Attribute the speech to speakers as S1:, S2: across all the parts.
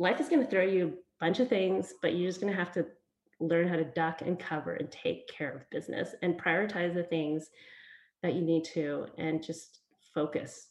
S1: life is going to throw you a bunch of things, but you're just going to have to learn how to duck and cover and take care of business and prioritize the things that you need to and just focus.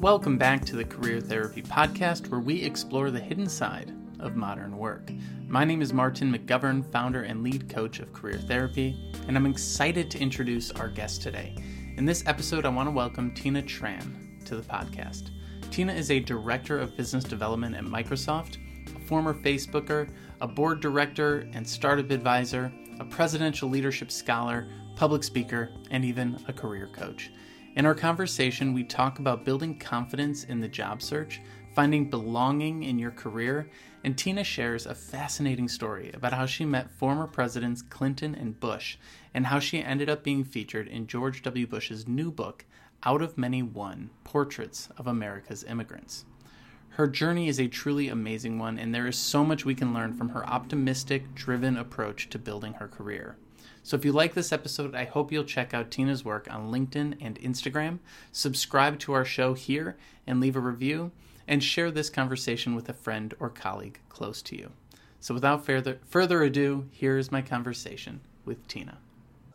S2: Welcome back to the Career Therapy Podcast, where we explore the hidden side of modern work. My name is Martin McGovern, founder and lead coach of Career Therapy, and I'm excited to introduce our guest today. In this episode, I want to welcome Tina Tran to the podcast. Tina is a director of business development at Microsoft, a former Facebooker, a board director and startup advisor, a presidential leadership scholar, public speaker, and even a career coach. In our conversation, we talk about building confidence in the job search, finding belonging in your career, and Tina shares a fascinating story about how she met former presidents Clinton and Bush and how she ended up being featured in George W. Bush's new book, Out of Many One Portraits of America's Immigrants. Her journey is a truly amazing one, and there is so much we can learn from her optimistic, driven approach to building her career. So if you like this episode, I hope you'll check out Tina's work on LinkedIn and Instagram, subscribe to our show here, and leave a review, and share this conversation with a friend or colleague close to you. So without further, further ado, here is my conversation with Tina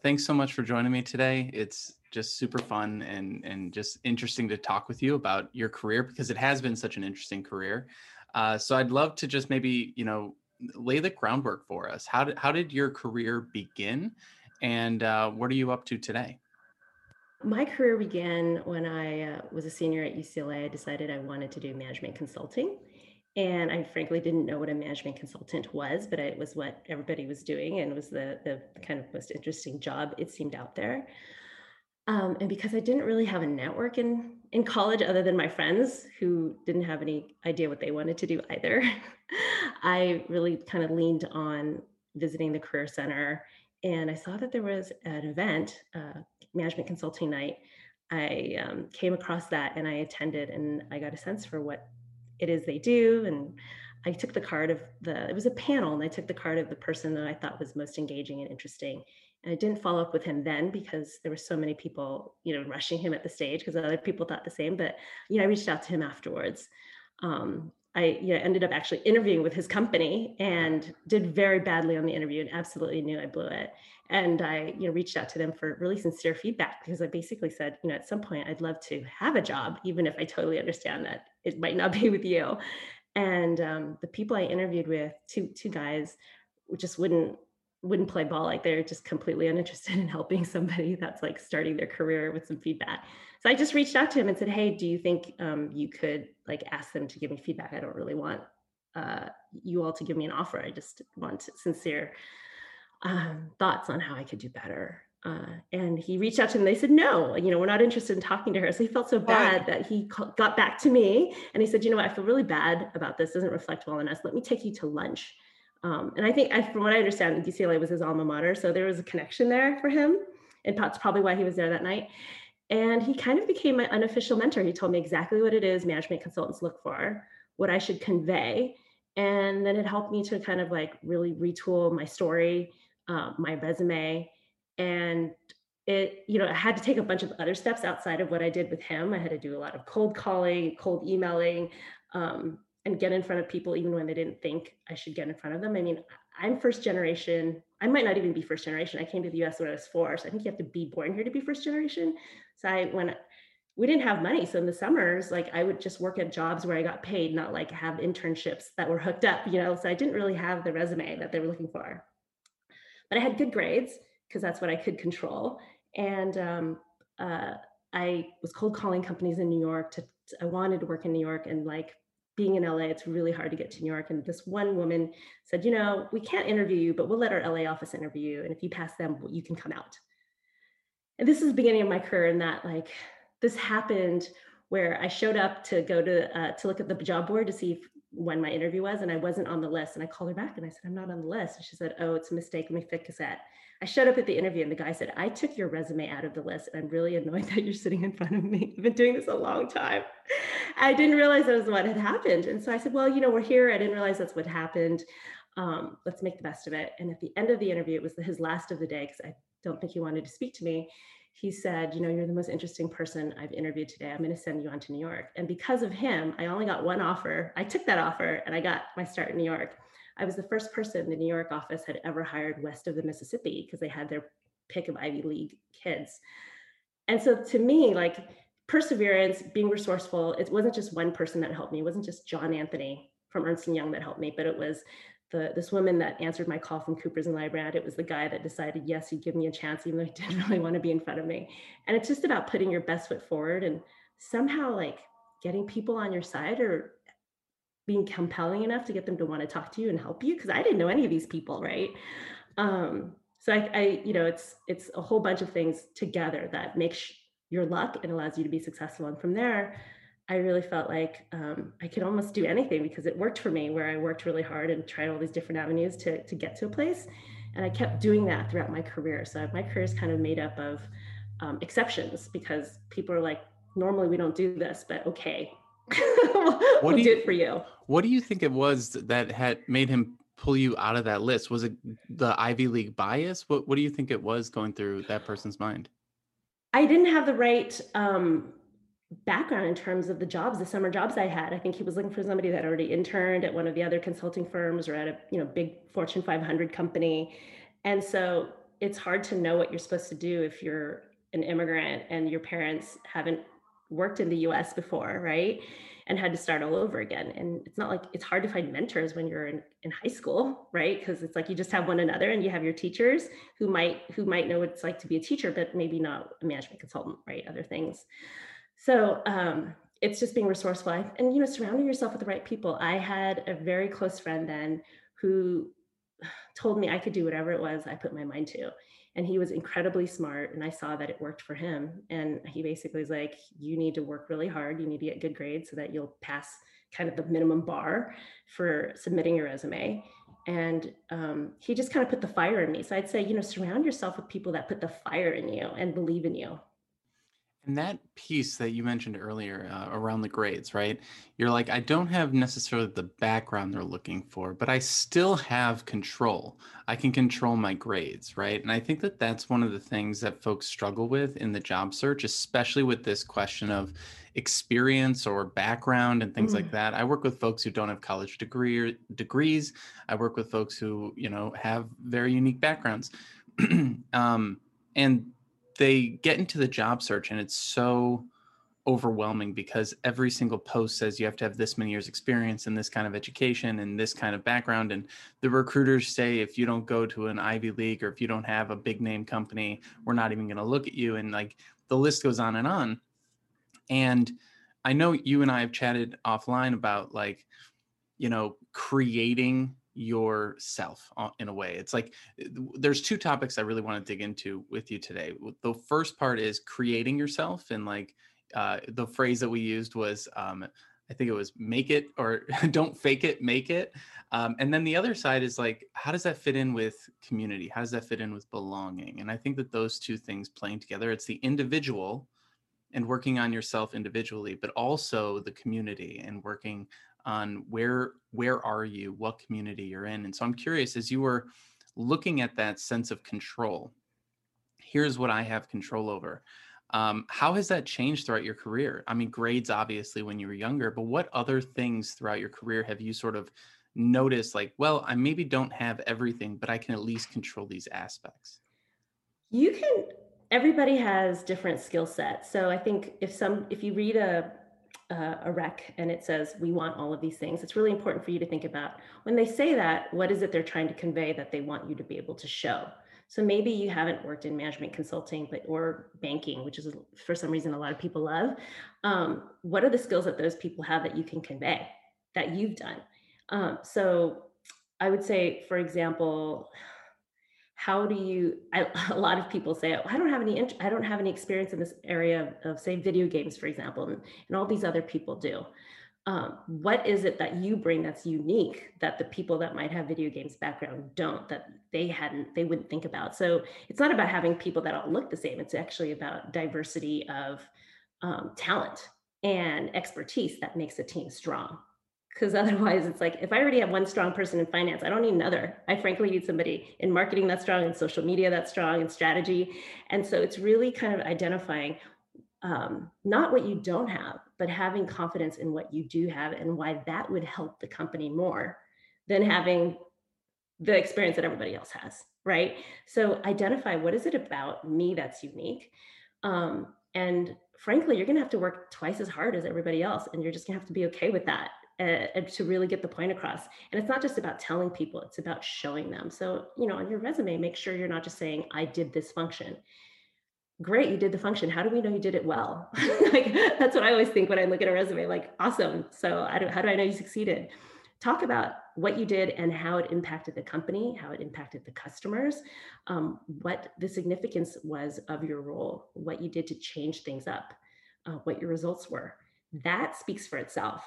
S2: thanks so much for joining me today. It's just super fun and and just interesting to talk with you about your career because it has been such an interesting career. Uh, so I'd love to just maybe you know lay the groundwork for us. How did how did your career begin, and uh, what are you up to today?
S1: My career began when I uh, was a senior at UCLA. I decided I wanted to do management consulting. And I frankly didn't know what a management consultant was, but it was what everybody was doing and was the, the kind of most interesting job it seemed out there. Um, and because I didn't really have a network in, in college other than my friends who didn't have any idea what they wanted to do either, I really kind of leaned on visiting the Career Center. And I saw that there was an event, uh, management consulting night. I um, came across that and I attended, and I got a sense for what it is they do and i took the card of the it was a panel and i took the card of the person that i thought was most engaging and interesting and i didn't follow up with him then because there were so many people you know rushing him at the stage because other people thought the same but you know i reached out to him afterwards um, I you know, ended up actually interviewing with his company and did very badly on the interview and absolutely knew I blew it. And I you know reached out to them for really sincere feedback because I basically said, you know, at some point I'd love to have a job, even if I totally understand that it might not be with you. And um, the people I interviewed with, two two guys, just wouldn't wouldn't play ball like they're just completely uninterested in helping somebody that's like starting their career with some feedback so i just reached out to him and said hey do you think um, you could like ask them to give me feedback i don't really want uh, you all to give me an offer i just want sincere um, thoughts on how i could do better uh, and he reached out to them. They said, no, you know, we're not interested in talking to her. So he felt so bad that he got back to me and he said, you know what, I feel really bad about this. Doesn't reflect well on us. Let me take you to lunch. Um, and I think, I, from what I understand, UCLA was his alma mater. So there was a connection there for him. And that's probably why he was there that night. And he kind of became my unofficial mentor. He told me exactly what it is management consultants look for, what I should convey. And then it helped me to kind of like really retool my story, uh, my resume, and it you know i had to take a bunch of other steps outside of what i did with him i had to do a lot of cold calling cold emailing um, and get in front of people even when they didn't think i should get in front of them. I mean i'm first generation. I might not even be first generation. I came to the us when i was four so i think you have to be born here to be first generation. So i when we didn't have money so in the summers like i would just work at jobs where i got paid not like have internships that were hooked up you know? So i didn't really have the resume that they were looking for. But i had good grades because that's what I could control. And um, uh, I was cold calling companies in New York. To, to, I wanted to work in New York, and like being in LA, it's really hard to get to New York. And this one woman said, you know, we can't interview you, but we'll let our LA office interview you, and if you pass them, you can come out. And this is the beginning of my career, in that like this happened where I showed up to go to uh, to look at the job board to see if, when my interview was, and I wasn't on the list. And I called her back and I said, I'm not on the list. And she said, Oh, it's a mistake. Let me fix that. I showed up at the interview and the guy said, I took your resume out of the list and I'm really annoyed that you're sitting in front of me. I've been doing this a long time. I didn't realize that was what had happened. And so I said, Well, you know, we're here. I didn't realize that's what happened. Um, let's make the best of it. And at the end of the interview, it was his last of the day because I don't think he wanted to speak to me. he said, You know, you're the most interesting person I've interviewed today. I'm going to send you on to New York. And because of him, I only got one offer. I took that offer and I got my start in New York. I was the first person the New York office had ever hired west of the Mississippi because they had their pick of Ivy League kids. And so to me, like perseverance, being resourceful, it wasn't just one person that helped me. It wasn't just John Anthony from Ernst & Young that helped me, but it was the, this woman that answered my call from Coopers and Lybrand. It was the guy that decided, yes, he'd give me a chance, even though he didn't really want to be in front of me. And it's just about putting your best foot forward and somehow like getting people on your side or being compelling enough to get them to want to talk to you and help you. Cause I didn't know any of these people, right? Um, so I, I, you know, it's it's a whole bunch of things together that makes your luck and allows you to be successful. And from there, I really felt like um, I could almost do anything because it worked for me, where I worked really hard and tried all these different avenues to to get to a place, and I kept doing that throughout my career. So my career is kind of made up of um, exceptions because people are like, normally we don't do this, but okay, we'll, we'll do, do it for you.
S2: What do you think it was that had made him pull you out of that list? Was it the Ivy League bias? What What do you think it was going through that person's mind?
S1: I didn't have the right um, background in terms of the jobs, the summer jobs I had. I think he was looking for somebody that already interned at one of the other consulting firms or at a you know big Fortune 500 company, and so it's hard to know what you're supposed to do if you're an immigrant and your parents haven't worked in the U.S. before, right? And had to start all over again. And it's not like it's hard to find mentors when you're in, in high school, right? Because it's like you just have one another and you have your teachers who might who might know what it's like to be a teacher, but maybe not a management consultant, right? Other things. So um, it's just being resourceful and you know surrounding yourself with the right people. I had a very close friend then who told me I could do whatever it was I put my mind to. And he was incredibly smart and i saw that it worked for him. And he basically was like you need to work really hard. You need to get good grades so that you'll pass kind of the minimum bar for submitting your resume. And um, he just kind of put the fire in me. So i'd say you know surround yourself with people that put the fire in you and believe in you
S2: and that piece that you mentioned earlier uh, around the grades, right? You're like, I don't have necessarily the background they're looking for, but I still have control. I can control my grades, right? And I think that that's one of the things that folks struggle with in the job search, especially with this question of experience or background and things mm. like that. I work with folks who don't have college degree or degrees. I work with folks who, you know, have very unique backgrounds. um, and they get into the job search and it's so overwhelming because every single post says you have to have this many years experience and this kind of education and this kind of background. And the recruiters say if you don't go to an ivy league or if you don't have a big name company we're not even going to look at you. And like the list goes on and on. And i know you and i have chatted offline about like you know creating yourself in a way. It's like eh, there's two topics I really want to dig into with you today. The first part is creating yourself, and like uh, the phrase that we used was, um, I think it was make it or don't fake it, make it. Um, and then the other side is like, how does that fit in with community? How does that fit in with belonging? And I think that those two things playing together, it's the individual and working on yourself individually, but also the community and working on where where are you what community you're in and so i'm curious as you were looking at that sense of control here's what i have control over um, how has that changed throughout your career? I mean grades obviously when you were younger but what other things throughout your career have you sort of noticed like well i maybe don't have everything but i can at least control these aspects?
S1: You can everybody has different skill sets so i think if some if you read a uh, a rec and it says we want all of these things. It's really important for you to think about when they say that what is it they're trying to convey that they want you to be able to show? So maybe you haven't worked in management consulting but or banking which is for some reason a lot of people love. Um, what are the skills that those people have that you can convey that you've done? Um, so i would say for example how do you I, a lot of people say oh, i don't have any i don't have any experience in this area of, of say video games for example and, and all these other people do. Um, what is it that you bring that's unique that the people that might have video games background don't that they hadn't they wouldn't think about? So it's not about having people that all look the same it's actually about diversity of um, talent and expertise that makes a team strong because otherwise it's like if i already have one strong person in finance i don't need another. I frankly need somebody in marketing that's strong in social media that's strong in strategy. And so it's really kind of identifying um, not what you don't have but having confidence in what you do have and why that would help the company more than having the experience that everybody else has right? So identify what is it about me that's unique um, and frankly you're going to have to work twice as hard as everybody else and you're just going to have to be okay with that uh, to really get the point across. And it's not just about telling people, it's about showing them. So, you know, on your resume, make sure you're not just saying, I did this function. Great, you did the function. How do we know you did it well? like that's what I always think when I look at a resume, like, awesome. So how do I know you succeeded? Talk about what you did and how it impacted the company, how it impacted the customers, um, what the significance was of your role, what you did to change things up, uh, what your results were. That speaks for itself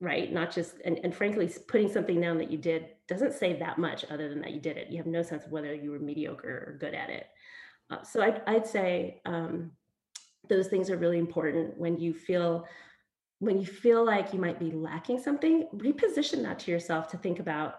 S1: right? Not just and, and frankly putting something down that you did doesn't say that much other than that you did it. You have no sense of whether you were mediocre or good at it. Uh, so I'd, I'd say um, those things are really important when you feel when you feel like you might be lacking something reposition that to yourself to think about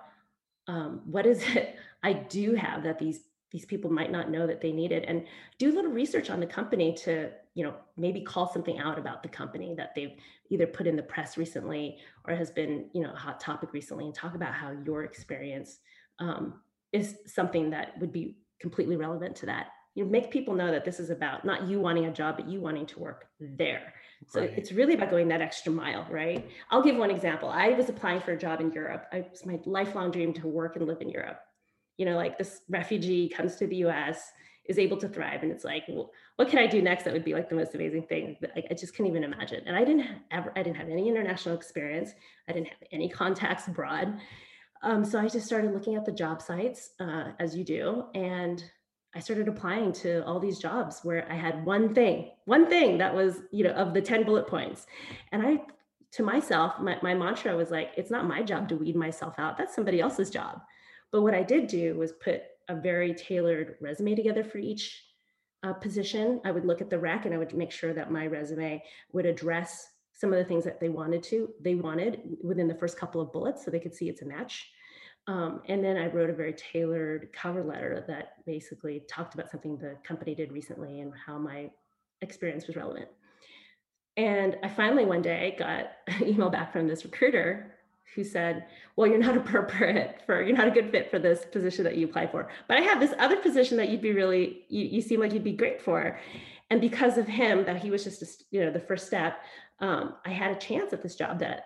S1: um, what is it i do have that these these people might not know that they need it and do a little research on the company to you know maybe call something out about the company that they've either put in the press recently or has been you know a hot topic recently and talk about how your experience um, is something that would be completely relevant to that. You know, make people know that this is about not you wanting a job but you wanting to work there. So right. it's really about going that extra mile right? I'll give one example. I was applying for a job in europe. I, it was my lifelong dream to work and live in europe. You know like this refugee comes to the us is able to thrive. And it's like well, what can i do next that would be like the most amazing thing? I, I just couldn't even imagine. And i didn't ever i didn't have any international experience. I didn't have any contacts abroad. Um, so i just started looking at the job sites uh, as you do. And i started applying to all these jobs where i had one thing one thing that was you know of the 10 bullet points. And i to myself my, my mantra was like it's not my job to weed myself out. That's somebody else's job. But what i did do was put a very tailored resume together for each uh, position. I would look at the rec and I would make sure that my resume would address some of the things that they wanted to, they wanted within the first couple of bullets so they could see it's a match. Um, and then I wrote a very tailored cover letter that basically talked about something the company did recently and how my experience was relevant. And I finally one day got an email back from this recruiter who said, Well, you're not appropriate for, you're not a good fit for this position that you apply for. But I have this other position that you'd be really, you, you seem like you'd be great for. And because of him, that he was just, a, you know, the first step, um, I had a chance at this job that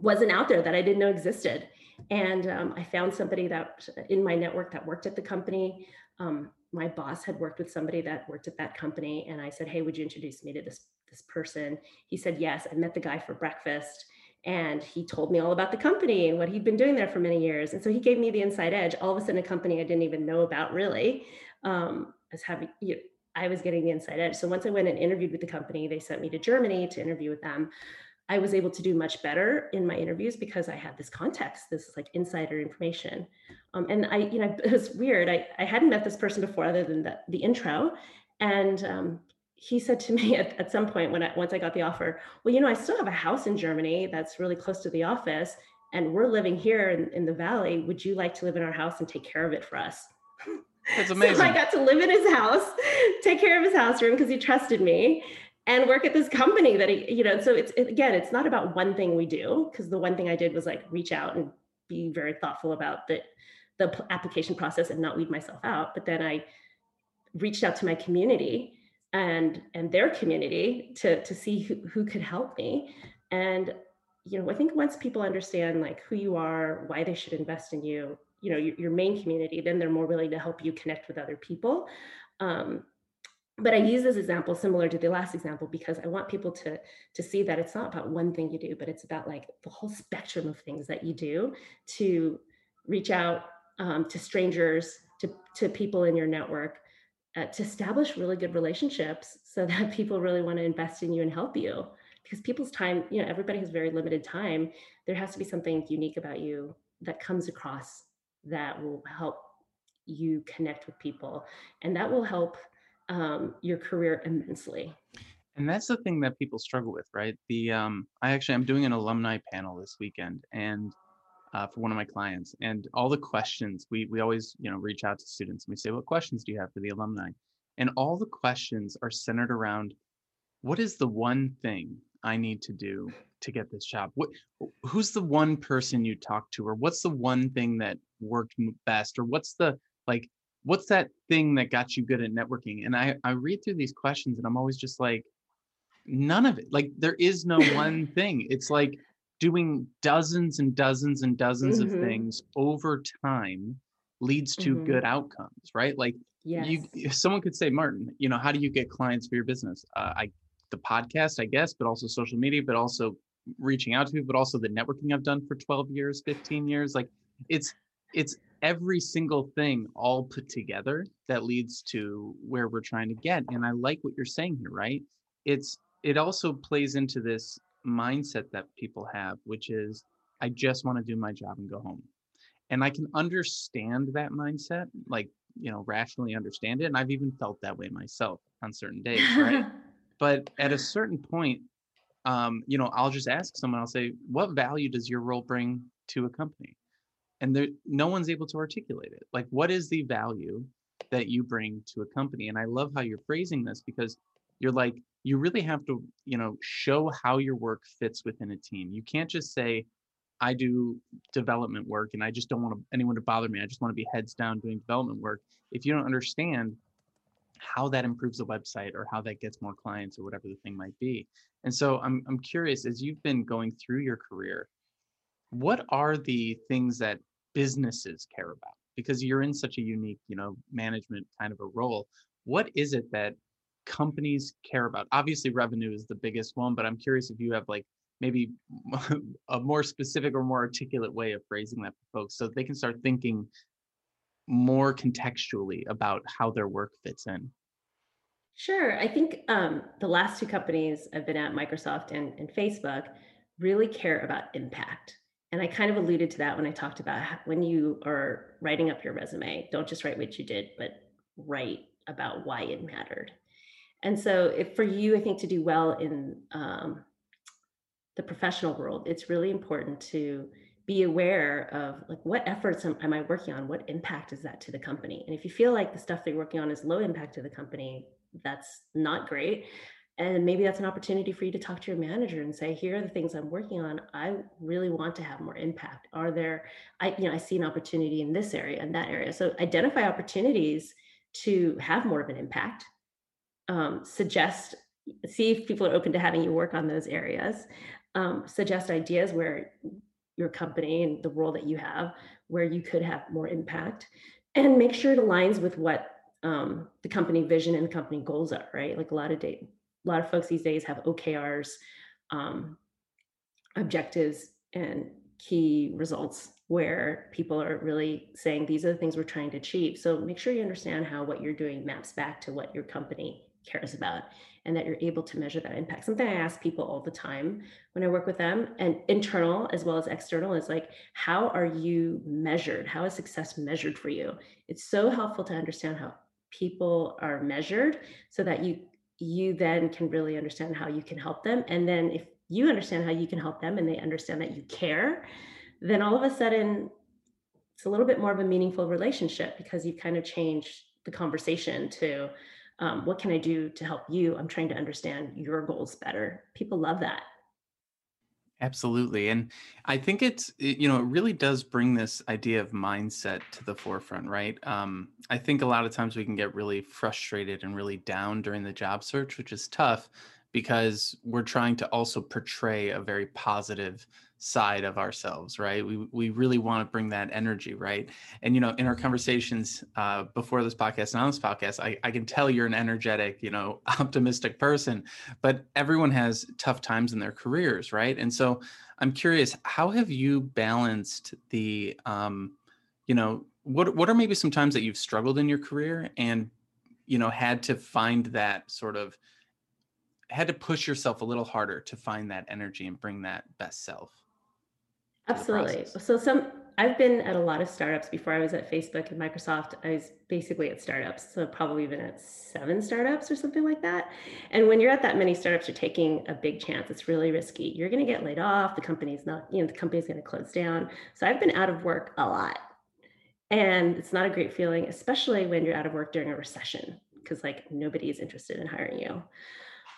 S1: wasn't out there that I didn't know existed. And um, I found somebody that in my network that worked at the company. Um, my boss had worked with somebody that worked at that company. And I said, Hey, would you introduce me to this, this person? He said, Yes. I met the guy for breakfast and he told me all about the company and what he'd been doing there for many years. And so he gave me the inside edge. All of a sudden a company i didn't even know about really um, as having you know, i was getting the inside edge. So once i went and interviewed with the company they sent me to germany to interview with them. I was able to do much better in my interviews because i had this context. This like insider information. Um, and i you know it was weird. I, I hadn't met this person before other than the, the intro. And um, he said to me at, at some point when I, once I got the offer, well, you know, I still have a house in Germany that's really close to the office, and we're living here in, in the valley. Would you like to live in our house and take care of it for us?
S2: That's amazing.
S1: so I got to live in his house, take care of his house room because he trusted me, and work at this company that he, you know. So it's it, again, it's not about one thing we do because the one thing I did was like reach out and be very thoughtful about the the application process and not weed myself out. But then I reached out to my community and and their community to to see who, who could help me. And you know i think once people understand like who you are why they should invest in you you know your, your main community then they're more willing to help you connect with other people. Um, but i use this example similar to the last example because i want people to to see that it's not about one thing you do but it's about like the whole spectrum of things that you do to reach out um, to strangers to to people in your network uh, to establish really good relationships so that people really want to invest in you and help you. Because people's time you know everybody has very limited time. There has to be something unique about you that comes across that will help you connect with people. And that will help um, your career immensely.
S2: And that's the thing that people struggle with, right? The um, I actually I'm doing an alumni panel this weekend, and uh, for one of my clients, and all the questions we we always you know reach out to students and we say, what questions do you have for the alumni? And all the questions are centered around what is the one thing I need to do to get this job? What who's the one person you talk to, or what's the one thing that worked best, or what's the like what's that thing that got you good at networking? And I I read through these questions and I'm always just like none of it. Like there is no one thing. It's like doing dozens and dozens and dozens mm-hmm. of things over time leads to mm-hmm. good outcomes, right? Like yes. you someone could say, Martin, you know, how do you get clients for your business? Uh, I the podcast, I guess, but also social media, but also reaching out to people, but also the networking I've done for 12 years, 15 years. Like it's it's every single thing all put together that leads to where we're trying to get. And I like what you're saying here, right? It's it also plays into this mindset that people have, which is I just want to do my job and go home. And I can understand that mindset, like, you know, rationally understand it. And I've even felt that way myself on certain days, right? but at a certain point, um, you know, I'll just ask someone, I'll say, what value does your role bring to a company? And there, no one's able to articulate it. Like, what is the value that you bring to a company? And I love how you're phrasing this because you're like, you really have to, you know, show how your work fits within a team. You can't just say, I do development work and I just don't want anyone to bother me. I just want to be heads down doing development work. If you don't understand how that improves the website or how that gets more clients or whatever the thing might be. And so I'm I'm curious as you've been going through your career, what are the things that businesses care about? Because you're in such a unique, you know, management kind of a role. What is it that companies care about? Obviously revenue is the biggest one, but I'm curious if you have like maybe a more specific or more articulate way of phrasing that for folks so they can start thinking more contextually about how their work fits in?
S1: Sure. I think um, the last two companies I've been at, Microsoft and, and Facebook, really care about impact. And I kind of alluded to that when I talked about when you are writing up your resume, don't just write what you did, but write about why it mattered. And so, if for you, I think to do well in um, the professional world, it's really important to be aware of like what efforts am, am, I working on? What impact is that to the company? And if you feel like the stuff that you're working on is low impact to the company, that's not great. And maybe that's an opportunity for you to talk to your manager and say, here are the things I'm working on. I really want to have more impact. Are there, I, you know, I see an opportunity in this area and that area. So identify opportunities to have more of an impact. Um, suggest, see if people are open to having you work on those areas. Um, suggest ideas where your company and the role that you have where you could have more impact and make sure it aligns with what um, the company vision and the company goals are right like a lot of day a lot of folks these days have okrs um, objectives and key results where people are really saying these are the things we're trying to achieve so make sure you understand how what you're doing maps back to what your company cares about and that you're able to measure that impact. Something I ask people all the time when I work with them, and internal as well as external, is like, how are you measured? How is success measured for you? It's so helpful to understand how people are measured so that you you then can really understand how you can help them and then if you understand how you can help them and they understand that you care then all of a sudden it's a little bit more of a meaningful relationship because you've kind of changed the conversation to um, what can i do to help you? I'm trying to understand your goals better. People love that.
S2: Absolutely and i think it's you know it really does bring this idea of mindset to the forefront right? Um, i think a lot of times we can get really frustrated and really down during the job search which is tough because we're trying to also portray a very positive side of ourselves right? We we really want to bring that energy right? And you know in our conversations uh, before this podcast and on this podcast I, I can tell you're an energetic you know optimistic person but everyone has tough times in their careers right? And so i'm curious how have you balanced the um you know what what are maybe some times that you've struggled in your career and you know had to find that sort of had to push yourself a little harder to find that energy and bring that best self
S1: Absolutely. So some I've been at a lot of startups before I was at Facebook and Microsoft. I was basically at startups, so probably even at seven startups or something like that. And when you're at that many startups, you're taking a big chance. It's really risky. You're going to get laid off. The company's not, you know, the company's going to close down. So I've been out of work a lot. And it's not a great feeling, especially when you're out of work during a recession, because like nobody is interested in hiring you.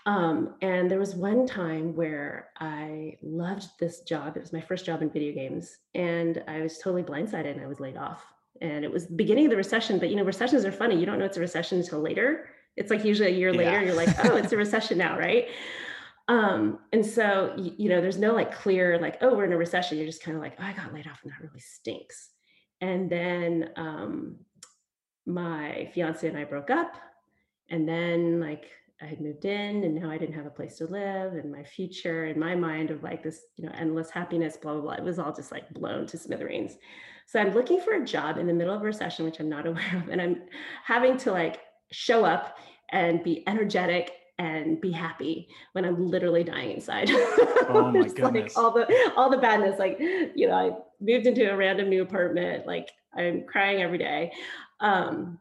S1: Um, and there was one time where I loved this job. It was my first job in video games, and I was totally blindsided and I was laid off. And it was the beginning of the recession, but you know, recessions are funny. You don't know it's a recession until later. It's like usually a year later, you're like, oh, it's a recession now, right? Um, and so you, you know, there's no like clear, like, oh, we're in a recession. You're just kind of like, oh, I got laid off and that really stinks. And then um, my fiance and I broke up. And then like I had moved in and now I didn't have a place to live and my future and my mind of like this, you know, endless happiness, blah, blah, blah. It was all just like blown to smithereens. So I'm looking for a job in the middle of a recession, which I'm not aware of. And I'm having to like show up and be energetic and be happy when I'm literally dying inside.
S2: Oh my goodness.
S1: like all the all the badness. Like, you know, I moved into a random new apartment. Like I'm crying every day. Um,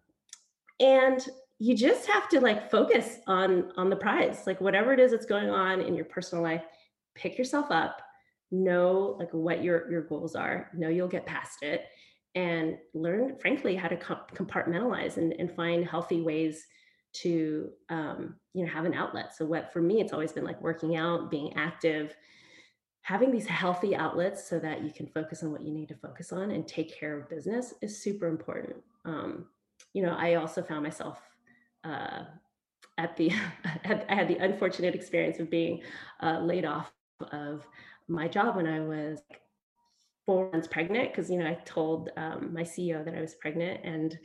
S1: and you just have to like focus on on the prize like whatever it is that's going on in your personal life pick yourself up know like what your your goals are know you'll get past it and learn frankly how to compartmentalize and, and find healthy ways to um, you know have an outlet. So what for me it's always been like working out being active having these healthy outlets so that you can focus on what you need to focus on and take care of business is super important. Um, you know i also found myself uh, at the I had the unfortunate experience of being uh, laid off of my job when I was four months pregnant because you know I told um, my CEO that I was pregnant and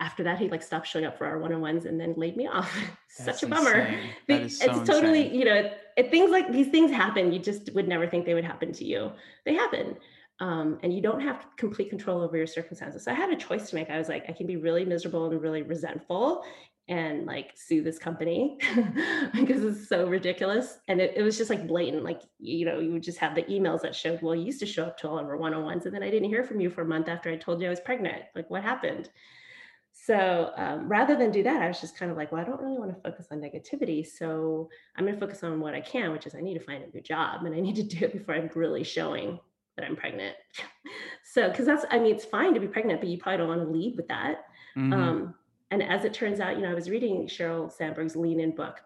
S1: after that he like stopped showing up for our one-on-ones and then laid me off such a bummer it's so totally insane. you know it, it, things like these things happen you just would never think they would happen to you they happen um, and you don't have complete control over your circumstances. So I had a choice to make. I was like, I can be really miserable and really resentful and like sue this company because it's so ridiculous. And it, it, was just like blatant. Like, you know, you would just have the emails that showed, well, you used to show up to all of our one on ones. And then I didn't hear from you for a month after I told you I was pregnant. Like, what happened? So um, rather than do that, I was just kind of like, well, I don't really want to focus on negativity. So I'm going to focus on what I can, which is I need to find a new job and I need to do it before I'm really showing that I'm pregnant. so, because that's, I mean, it's fine to be pregnant, but you probably don't want to lead with that. Mm-hmm. Um, and as it turns out, you know, I was reading Sheryl Sandberg's Lean In book.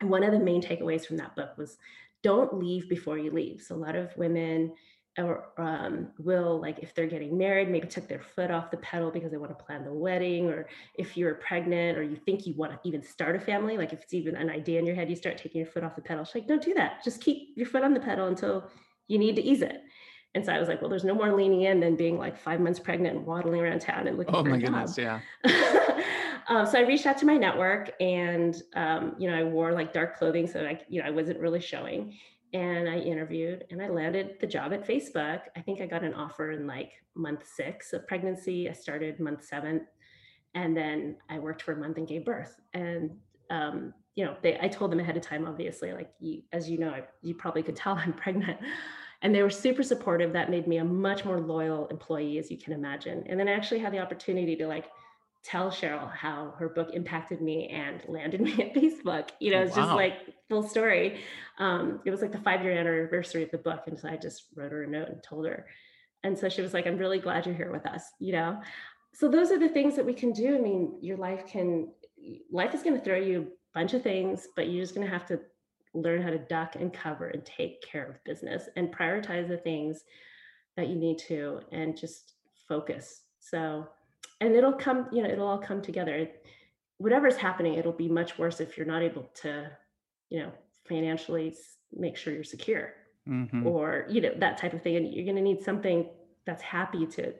S1: And one of the main takeaways from that book was don't leave before you leave. So a lot of women or um, will like if they're getting married maybe took their foot off the pedal because they want to plan the wedding or if you're pregnant or you think you want to even start a family like if it's even an idea in your head you start taking your foot off the pedal she's like don't do that just keep your foot on the pedal until you need to ease it and so I was like, well, there's no more leaning in than being like five months pregnant and waddling around town and looking oh for a job. Oh my goodness, yeah. um, so I reached out to my network and, um, you know, I wore like dark clothing so I, you know, I wasn't really showing. And I interviewed and I landed the job at Facebook. I think I got an offer in like month six of pregnancy. I started month seven. And then I worked for a month and gave birth. And um, you know, they I told them ahead of time, obviously, like you, as you know, I, you probably could tell I'm pregnant and they were super supportive that made me a much more loyal employee as you can imagine and then i actually had the opportunity to like tell Sheryl how her book impacted me and landed me at facebook you know it's wow. just like full story um, it was like the five year anniversary of the book and so i just wrote her a note and told her and so she was like i'm really glad you're here with us you know so those are the things that we can do i mean your life can life is going to throw you a bunch of things but you're just going to have to learn how to duck and cover and take care of business and prioritize the things that you need to and just focus. So, and it'll come, you know, it'll all come together. Whatever's happening, it'll be much worse if you're not able to, you know, financially make sure you're secure mm-hmm. or, you know, that type of thing. And you're going to need something that's happy to,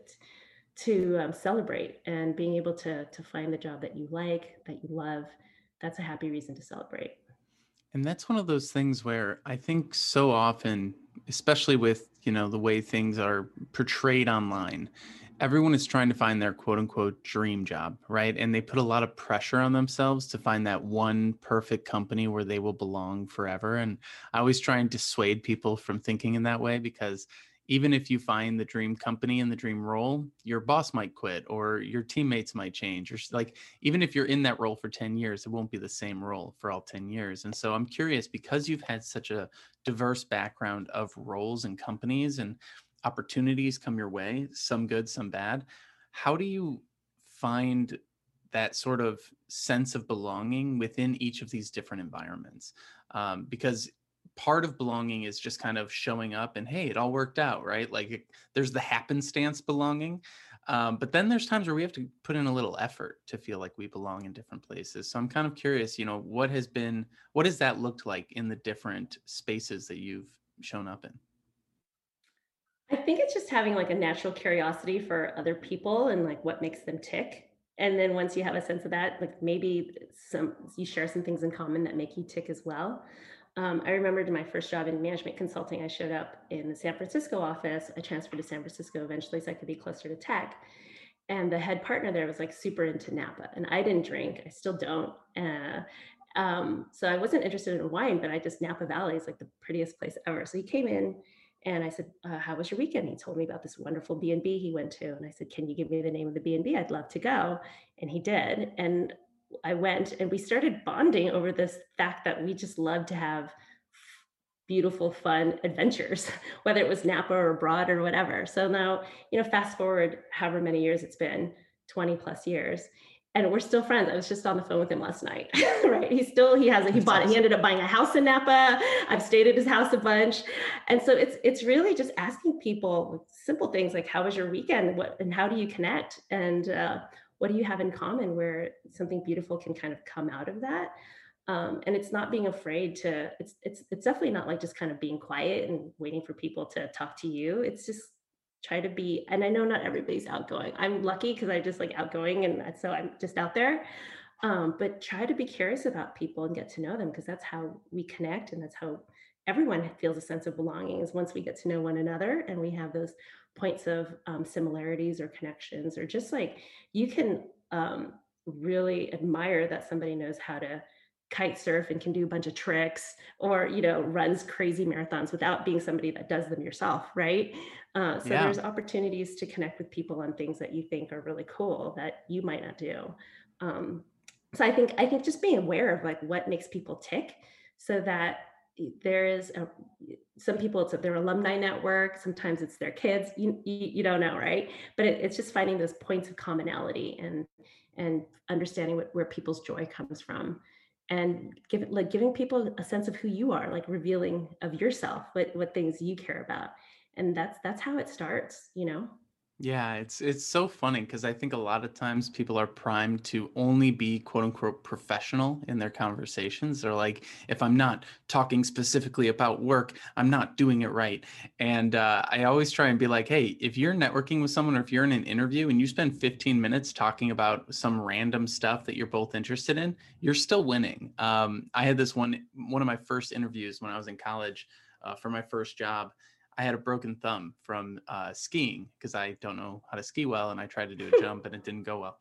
S1: to um, celebrate and being able to, to find the job that you like, that you love. That's a happy reason to celebrate.
S2: And that's one of those things where I think so often, especially with, you know, the way things are portrayed online, everyone is trying to find their quote unquote dream job, right? And they put a lot of pressure on themselves to find that one perfect company where they will belong forever. And I always try and dissuade people from thinking in that way because even if you find the dream company and the dream role, your boss might quit or your teammates might change. Or like, even if you're in that role for 10 years, it won't be the same role for all 10 years. And so I'm curious because you've had such a diverse background of roles and companies and opportunities come your way, some good, some bad. How do you find that sort of sense of belonging within each of these different environments? Um, because part of belonging is just kind of showing up and hey it all worked out right like it, there's the happenstance belonging um, but then there's times where we have to put in a little effort to feel like we belong in different places so i'm kind of curious you know what has been what has that looked like in the different spaces that you've shown up in
S1: i think it's just having like a natural curiosity for other people and like what makes them tick and then once you have a sense of that like maybe some you share some things in common that make you tick as well um, I remembered my first job in management consulting, I showed up in the San Francisco office. I transferred to San Francisco eventually so I could be closer to tech. And the head partner there was like super into Napa. And I didn't drink, I still don't. Uh, um, so I wasn't interested in wine, but I just Napa Valley is like the prettiest place ever. So he came in and I said, uh, "How was your weekend?" He told me about this wonderful B and B he went to, and I said, "Can you give me the name of the B and B? I'd love to go." And he did, and I went and we started bonding over this fact that we just love to have beautiful, fun adventures, whether it was Napa or abroad or whatever. So now, you know, fast forward however many years it's been, 20 plus years, and we're still friends. I was just on the phone with him last night, right? He still he has a, he bought it. He ended up buying a house in Napa. I've stayed at his house a bunch, and so it's it's really just asking people simple things like how was your weekend, what and how do you connect, and uh, what do you have in common where something beautiful can kind of come out of that um, and it's not being afraid to it's it's it's definitely not like just kind of being quiet and waiting for people to talk to you it's just try to be and i know not everybody's outgoing. I'm lucky because i just like outgoing and so i'm just out there. Um, but try to be curious about people and get to know them because that's how we connect and that's how everyone feels a sense of belonging is once we get to know one another and we have those points of um, similarities or connections or just like you can um, really admire that somebody knows how to kite surf and can do a bunch of tricks or you know runs crazy marathons without being somebody that does them yourself right? Uh, so yeah. there's opportunities to connect with people on things that you think are really cool that you might not do. Um, so i think i think just being aware of like what makes people tick so that there is a, some people it's their alumni network sometimes it's their kids you, you, you don't know right? But it, it's just finding those points of commonality and and understanding what, where people's joy comes from and give like giving people a sense of who you are like revealing of yourself what what things you care about. And that's that's how it starts you know
S2: yeah, it's it's so funny because I think a lot of times people are primed to only be quote unquote professional in their conversations. They're like, if I'm not talking specifically about work, I'm not doing it right. And uh, I always try and be like, hey, if you're networking with someone or if you're in an interview and you spend 15 minutes talking about some random stuff that you're both interested in, you're still winning. Um, I had this one one of my first interviews when I was in college uh, for my first job I had a broken thumb from uh, skiing because I don't know how to ski well, and I tried to do a jump and it didn't go well.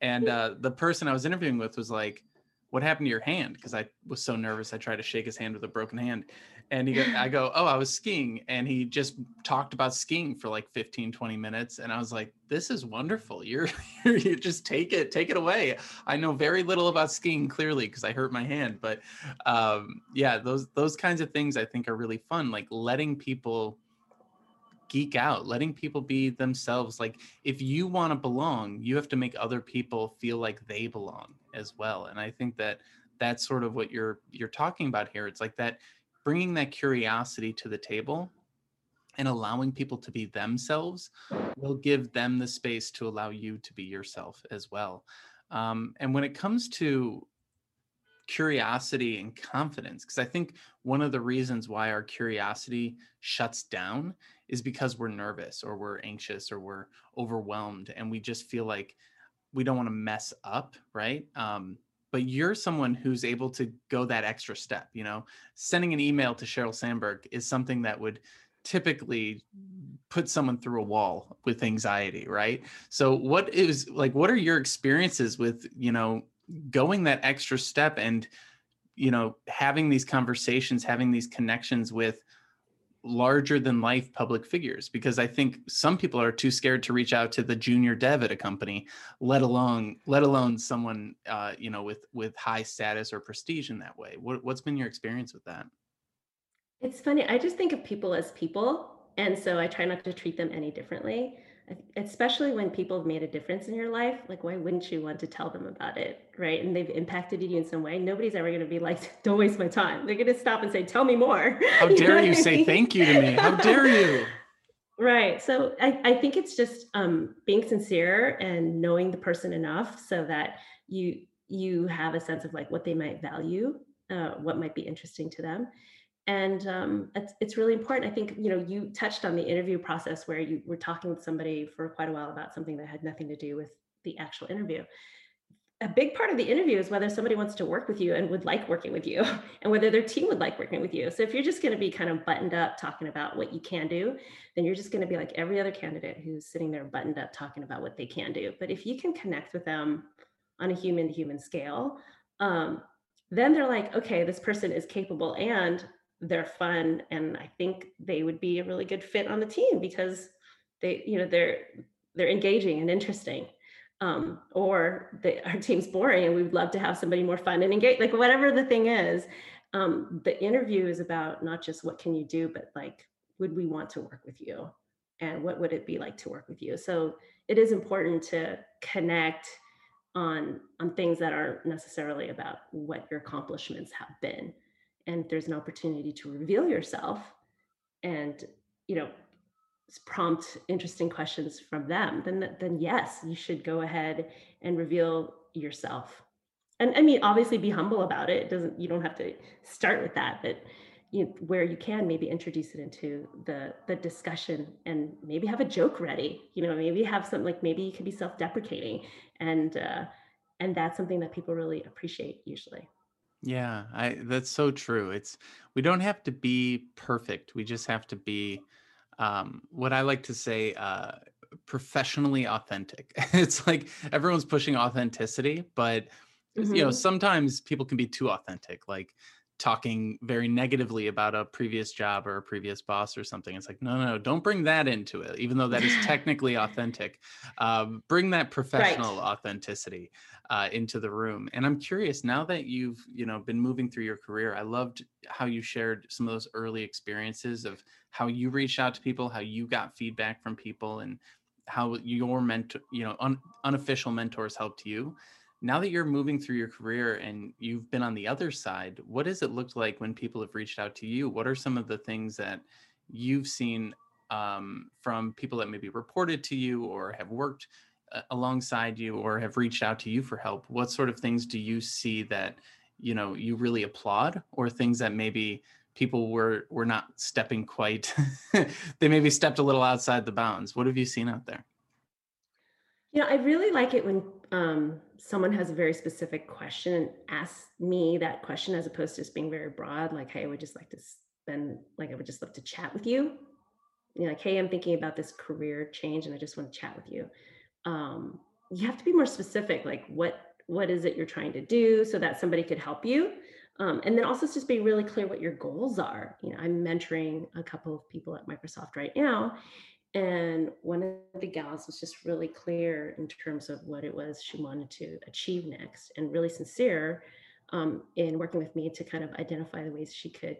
S2: And uh, the person I was interviewing with was like, "What happened to your hand?" Because I was so nervous, I tried to shake his hand with a broken hand. And he, go, I go, "Oh, I was skiing," and he just talked about skiing for like 15, 20 minutes, and I was like, "This is wonderful. You're, you just take it, take it away." I know very little about skiing clearly because I hurt my hand, but um, yeah, those those kinds of things I think are really fun, like letting people geek out, letting people be themselves. Like if you want to belong, you have to make other people feel like they belong as well. And I think that that's sort of what you're you're talking about here. It's like that bringing that curiosity to the table and allowing people to be themselves will give them the space to allow you to be yourself as well. Um, and when it comes to curiosity and confidence, because I think one of the reasons why our curiosity shuts down is because we're nervous or we're anxious or we're overwhelmed and we just feel like we don't want to mess up, right? Um, but you're someone who's able to go that extra step. You know, sending an email to Sheryl Sandberg is something that would typically put someone through a wall with anxiety, right? So, what is like, what are your experiences with, you know, going that extra step and, you know, having these conversations, having these connections with larger than life public figures because i think some people are too scared to reach out to the junior dev at a company let alone let alone someone uh, you know with with high status or prestige in that way. What, what's been your experience with that?
S1: It's funny i just think of people as people and so i try not to treat them any differently especially when people have made a difference in your life like why wouldn't you want to tell them about it right? And they've impacted you in some way. Nobody's ever going to be like don't waste my time. They're going to stop and say tell me more.
S2: How dare you, you say thank you to me? How dare you?
S1: Right. So I, I think it's just um, being sincere and knowing the person enough so that you you have a sense of like what they might value uh, what might be interesting to them and um, it's, it's really important. I think you know you touched on the interview process where you were talking with somebody for quite a while about something that had nothing to do with the actual interview. A big part of the interview is whether somebody wants to work with you and would like working with you and whether their team would like working with you. So if you're just going to be kind of buttoned up talking about what you can do then you're just going to be like every other candidate who's sitting there buttoned up talking about what they can do. But if you can connect with them on a human to human scale um, then they're like okay this person is capable and they're fun and i think they would be a really good fit on the team because they you know they're they're engaging and interesting. Um, or they, our team's boring and we'd love to have somebody more fun and engage like whatever the thing is. Um, the interview is about not just what can you do but like would we want to work with you? And what would it be like to work with you? So it is important to connect on on things that aren't necessarily about what your accomplishments have been and there's an opportunity to reveal yourself and you know prompt interesting questions from them then then yes you should go ahead and reveal yourself and i mean obviously be humble about it. it doesn't you don't have to start with that but you know, where you can maybe introduce it into the the discussion and maybe have a joke ready you know maybe have something like maybe you can be self-deprecating and uh and that's something that people really appreciate usually
S2: yeah, I that's so true. It's we don't have to be perfect. We just have to be um what I like to say uh professionally authentic. it's like everyone's pushing authenticity, but mm-hmm. you know, sometimes people can be too authentic. Like talking very negatively about a previous job or a previous boss or something. It's like, no, no, don't bring that into it, even though that is technically authentic. Um, bring that professional right. authenticity uh, into the room. And I'm curious now that you've, you know, been moving through your career. I loved how you shared some of those early experiences of how you reached out to people, how you got feedback from people, and how your mentor, you know, un- unofficial mentors helped you now that you're moving through your career and you've been on the other side what has it looked like when people have reached out to you? What are some of the things that you've seen um, from people that maybe reported to you or have worked uh, alongside you or have reached out to you for help? What sort of things do you see that you know you really applaud or things that maybe people were were not stepping quite they maybe stepped a little outside the bounds? What have you seen out there?
S1: You know, I really like it when um, someone has a very specific question and asks me that question as opposed to just being very broad, like, hey, I would just like to spend, like, I would just love to chat with you. You know, like, hey, I'm thinking about this career change and I just want to chat with you. Um, you have to be more specific, like, what what is it you're trying to do so that somebody could help you um, and then also just be really clear what your goals are you know i'm mentoring a couple of people at microsoft right now and one of the gals was just really clear in terms of what it was she wanted to achieve next and really sincere um, in working with me to kind of identify the ways she could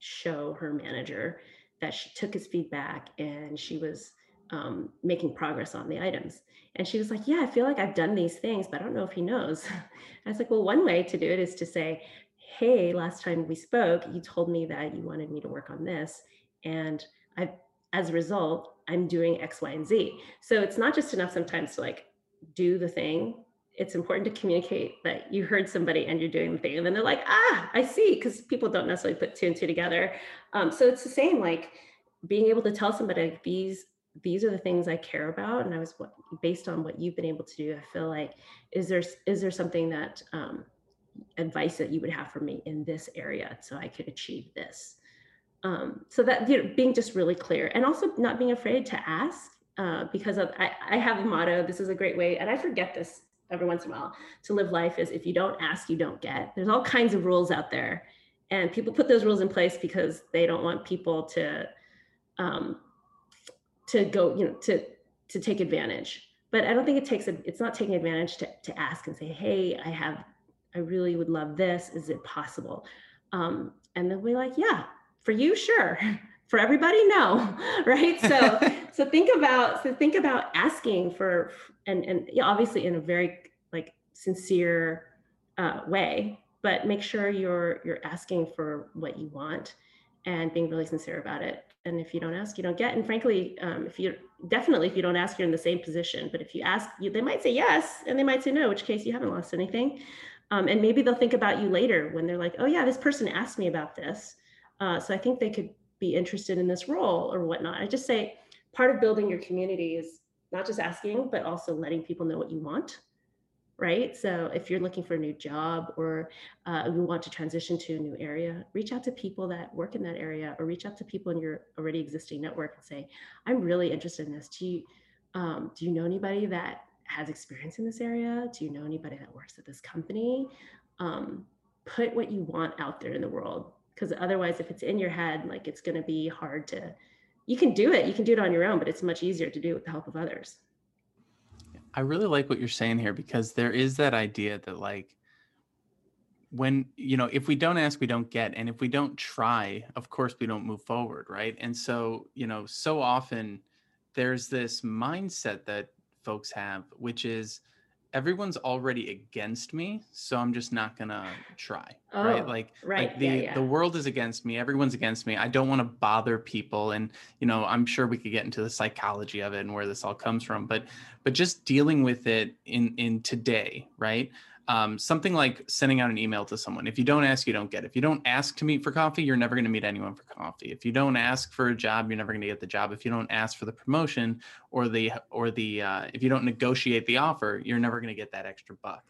S1: show her manager that she took his feedback and she was um, making progress on the items. And she was like, Yeah, I feel like I've done these things, but I don't know if he knows. I was like, Well, one way to do it is to say, Hey, last time we spoke, you told me that you wanted me to work on this. And I've as a result, I'm doing X, Y, and Z. So it's not just enough sometimes to like do the thing. It's important to communicate that you heard somebody and you're doing the thing. And then they're like, ah, I see, because people don't necessarily put two and two together. Um, so it's the same, like being able to tell somebody these these are the things I care about. And I was based on what you've been able to do, I feel like, is there is there something that um, advice that you would have for me in this area so I could achieve this? Um, so that you know, being just really clear and also not being afraid to ask uh, because of I, I have a motto this is a great way and i forget this every once in a while to live life is if you don't ask you don't get. There's all kinds of rules out there and people put those rules in place because they don't want people to um, to go you know to to take advantage. But i don't think it takes a it's not taking advantage to, to ask and say hey i have i really would love this. Is it possible? Um, and they'll be like yeah for you sure. For everybody no right? So so think about so think about asking for and and obviously in a very like sincere uh, way but make sure you're you're asking for what you want and being really sincere about it. And if you don't ask you don't get. And frankly um, if you definitely if you don't ask you're in the same position. But if you ask you they might say yes and they might say no which case you haven't lost anything. Um, and maybe they'll think about you later when they're like oh yeah this person asked me about this uh, so i think they could be interested in this role or whatnot i just say part of building your community is not just asking but also letting people know what you want right? So if you're looking for a new job or uh, you want to transition to a new area, reach out to people that work in that area or reach out to people in your already existing network and say, I'm really interested in this. Do you, um, do you know anybody that has experience in this area? Do you know anybody that works at this company? Um, put what you want out there in the world because otherwise if it's in your head like it's going to be hard to you can do it you can do it on your own but it's much easier to do it with the help of others.
S2: I really like what you're saying here because there is that idea that like when you know if we don't ask we don't get and if we don't try of course we don't move forward right? And so you know so often there's this mindset that folks have which is everyone's already against me so i'm just not gonna try oh, right like
S1: right
S2: like the
S1: yeah, yeah.
S2: the world is against me everyone's against me i don't want to bother people and you know i'm sure we could get into the psychology of it and where this all comes from but but just dealing with it in in today right um, something like sending out an email to someone. If you don't ask, you don't get. If you don't ask to meet for coffee, you're never going to meet anyone for coffee. If you don't ask for a job, you're never going to get the job. If you don't ask for the promotion or the or the uh, if you don't negotiate the offer, you're never going to get that extra buck.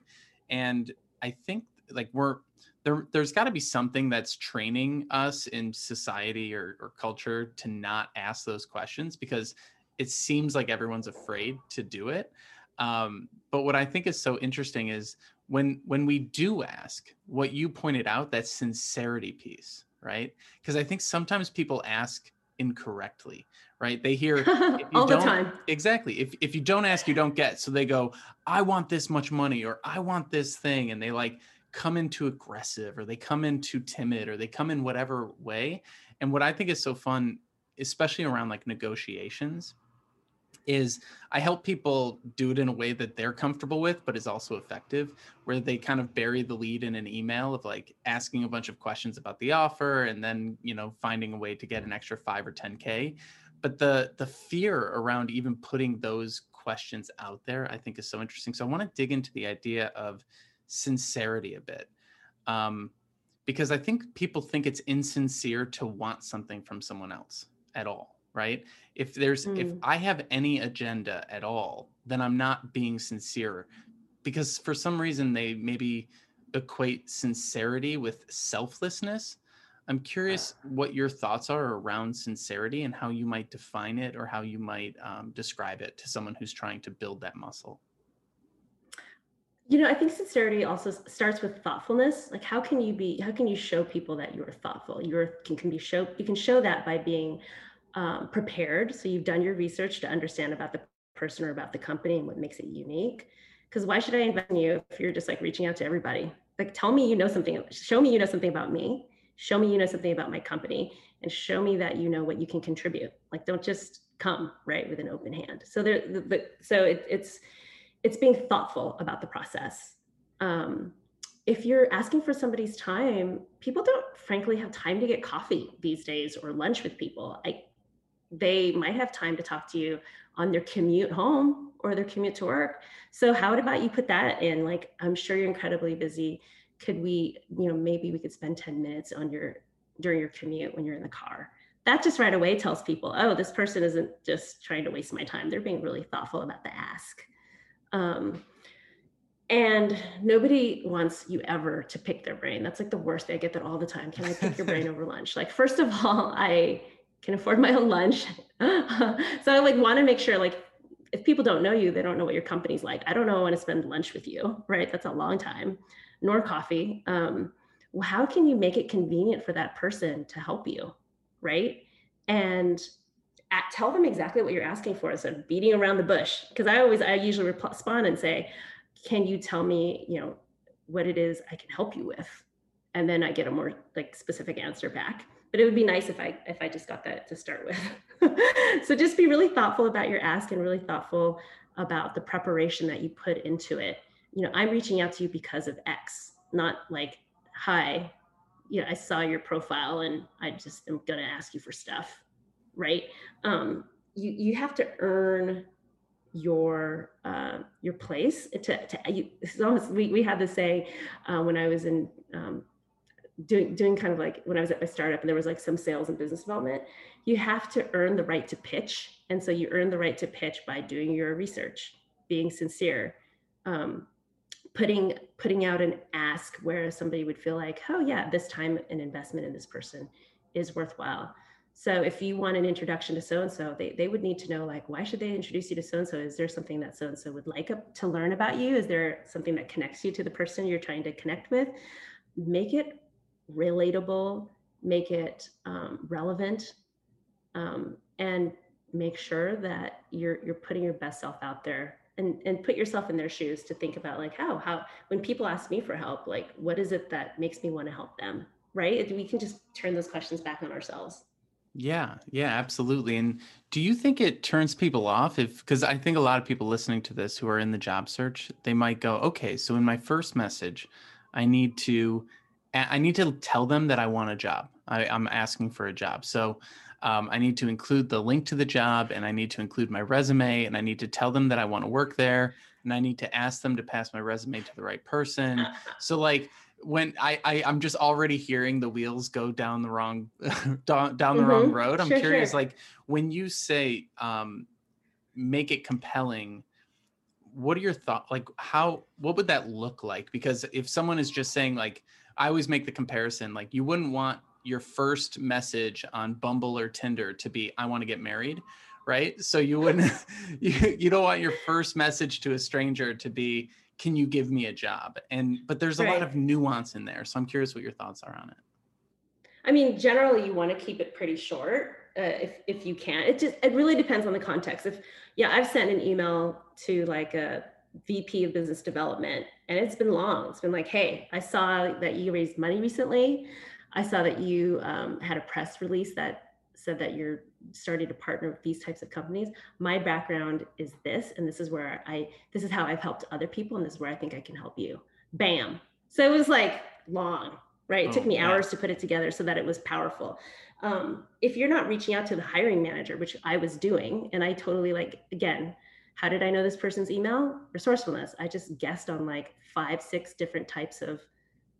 S2: And I think like we're there. There's got to be something that's training us in society or, or culture to not ask those questions because it seems like everyone's afraid to do it. Um, but what I think is so interesting is when when we do ask what you pointed out that sincerity piece right? Because i think sometimes people ask incorrectly right? They hear
S1: all the time.
S2: Exactly. If, if you don't ask you don't get. So they go i want this much money or i want this thing and they like come into aggressive or they come into timid or they come in whatever way. And what i think is so fun especially around like negotiations is I help people do it in a way that they're comfortable with, but is also effective, where they kind of bury the lead in an email of like asking a bunch of questions about the offer and then, you know, finding a way to get an extra five or 10K. But the the fear around even putting those questions out there, I think is so interesting. So I want to dig into the idea of sincerity a bit. Um, because I think people think it's insincere to want something from someone else at all right? If there's mm. if i have any agenda at all then i'm not being sincere because for some reason they maybe equate sincerity with selflessness. I'm curious what your thoughts are around sincerity and how you might define it or how you might um, describe it to someone who's trying to build that muscle.
S1: You know i think sincerity also starts with thoughtfulness. Like how can you be how can you show people that you're thoughtful? You're can, can be show you can show that by being um, prepared. So you've done your research to understand about the person or about the company and what makes it unique. Because why should I invest in you if you're just like reaching out to everybody? Like, tell me you know something, show me you know something about me, show me you know something about my company, and show me that you know what you can contribute. Like, don't just come right with an open hand. So there, the, the, so it, it's it's being thoughtful about the process. Um, if you're asking for somebody's time, people don't frankly have time to get coffee these days or lunch with people. I they might have time to talk to you on their commute home or their commute to work. So how about you put that in? Like, I'm sure you're incredibly busy. Could we, you know, maybe we could spend 10 minutes on your during your commute when you're in the car. That just right away tells people, oh, this person isn't just trying to waste my time. They're being really thoughtful about the ask. Um, and nobody wants you ever to pick their brain. That's like the worst. I get that all the time. Can I pick your brain over lunch? Like, first of all, I can afford my own lunch. so I like want to make sure like if people don't know you, they don't know what your company's like. I don't know I want to spend lunch with you, right? That's a long time, nor coffee. Um, well, how can you make it convenient for that person to help you? Right. And at, tell them exactly what you're asking for instead of beating around the bush. Because I always, I usually respond and say, can you tell me, you know, what it is I can help you with? And then I get a more like specific answer back. But it would be nice if I if I just got that to start with. so just be really thoughtful about your ask and really thoughtful about the preparation that you put into it. You know, I'm reaching out to you because of X, not like, hi, you know, I saw your profile and I just am gonna ask you for stuff, right? Um, you you have to earn your uh, your place to, to you, it's almost we, we had to say uh, when I was in um, doing doing kind of like when I was at my startup and there was like some sales and business development, you have to earn the right to pitch. And so you earn the right to pitch by doing your research, being sincere, um, putting putting out an ask where somebody would feel like, oh yeah, this time an investment in this person is worthwhile. So if you want an introduction to so and so, they they would need to know like, why should they introduce you to so and so? Is there something that so and so would like to learn about you? Is there something that connects you to the person you're trying to connect with? Make it relatable, make it um, relevant, um, and make sure that you're you're putting your best self out there and and put yourself in their shoes to think about like how how when people ask me for help like what is it that makes me want to help them? Right? We can just turn those questions back on ourselves.
S2: Yeah. Yeah absolutely and do you think it turns people off if because i think a lot of people listening to this who are in the job search they might go okay so in my first message i need to I need to tell them that I want a job. I, am asking for a job. So um, I need to include the link to the job and I need to include my resume and I need to tell them that I want to work there and I need to ask them to pass my resume to the right person. So like when I, I am just already hearing the wheels go down the wrong down, down the mm-hmm. wrong road. I'm sure, curious, sure. like when you say um, make it compelling, what are your thoughts? Like how what would that look like? Because if someone is just saying like I always make the comparison like you wouldn't want your first message on Bumble or Tinder to be I want to get married, right? So you wouldn't you, you don't want your first message to a stranger to be can you give me a job? And but there's a right. lot of nuance in there. So I'm curious what your thoughts are on it.
S1: I mean, generally you want to keep it pretty short uh, if if you can. It just it really depends on the context. If yeah, I've sent an email to like a VP of business development. And it's been long. It's been like, hey, I saw that you raised money recently. I saw that you um, had a press release that said that you're starting to partner with these types of companies. My background is this, and this is where I, this is how I've helped other people, and this is where I think I can help you. Bam. So it was like long, right? It oh, took me yeah. hours to put it together so that it was powerful. Um, if you're not reaching out to the hiring manager, which I was doing, and I totally like, again, how did I know this person's email? Resourcefulness. I just guessed on like five, six different types of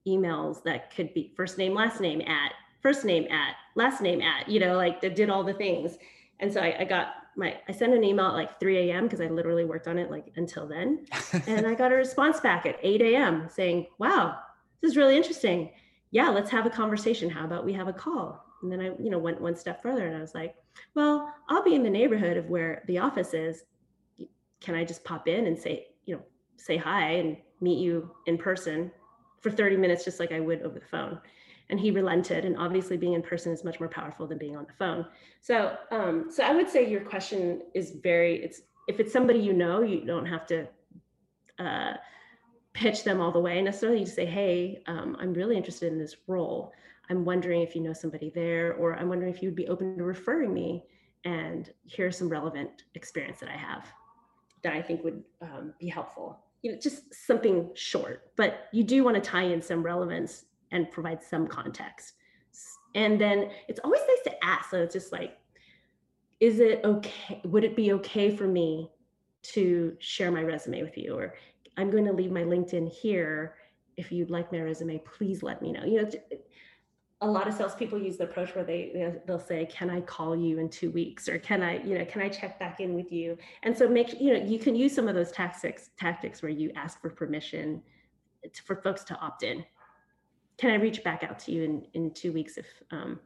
S1: emails that could be first name, last name at, first name at, last name at, you know, like that did all the things. And so I, I got my, I sent an email at like 3 a.m. because I literally worked on it like until then. and I got a response back at 8 a.m. saying, wow, this is really interesting. Yeah, let's have a conversation. How about we have a call? And then I, you know, went one step further and I was like, well, I'll be in the neighborhood of where the office is can I just pop in and say, you know, say hi and meet you in person for 30 minutes, just like I would over the phone? And he relented. And obviously, being in person is much more powerful than being on the phone. So, um, so I would say your question is very. It's if it's somebody you know, you don't have to uh, pitch them all the way necessarily. You say, hey, um, I'm really interested in this role. I'm wondering if you know somebody there, or I'm wondering if you would be open to referring me. And here's some relevant experience that I have that I think would um, be helpful. You know, just something short, but you do want to tie in some relevance and provide some context. And then it's always nice to ask. So it's just like, is it okay? Would it be okay for me to share my resume with you? Or I'm going to leave my LinkedIn here. If you'd like my resume, please let me know. You know, a lot of salespeople use the approach where they they'll say, "Can I call you in two weeks?" or "Can I, you know, can I check back in with you?" And so make you know you can use some of those tactics tactics where you ask for permission to, for folks to opt in. Can I reach back out to you in in two weeks if um,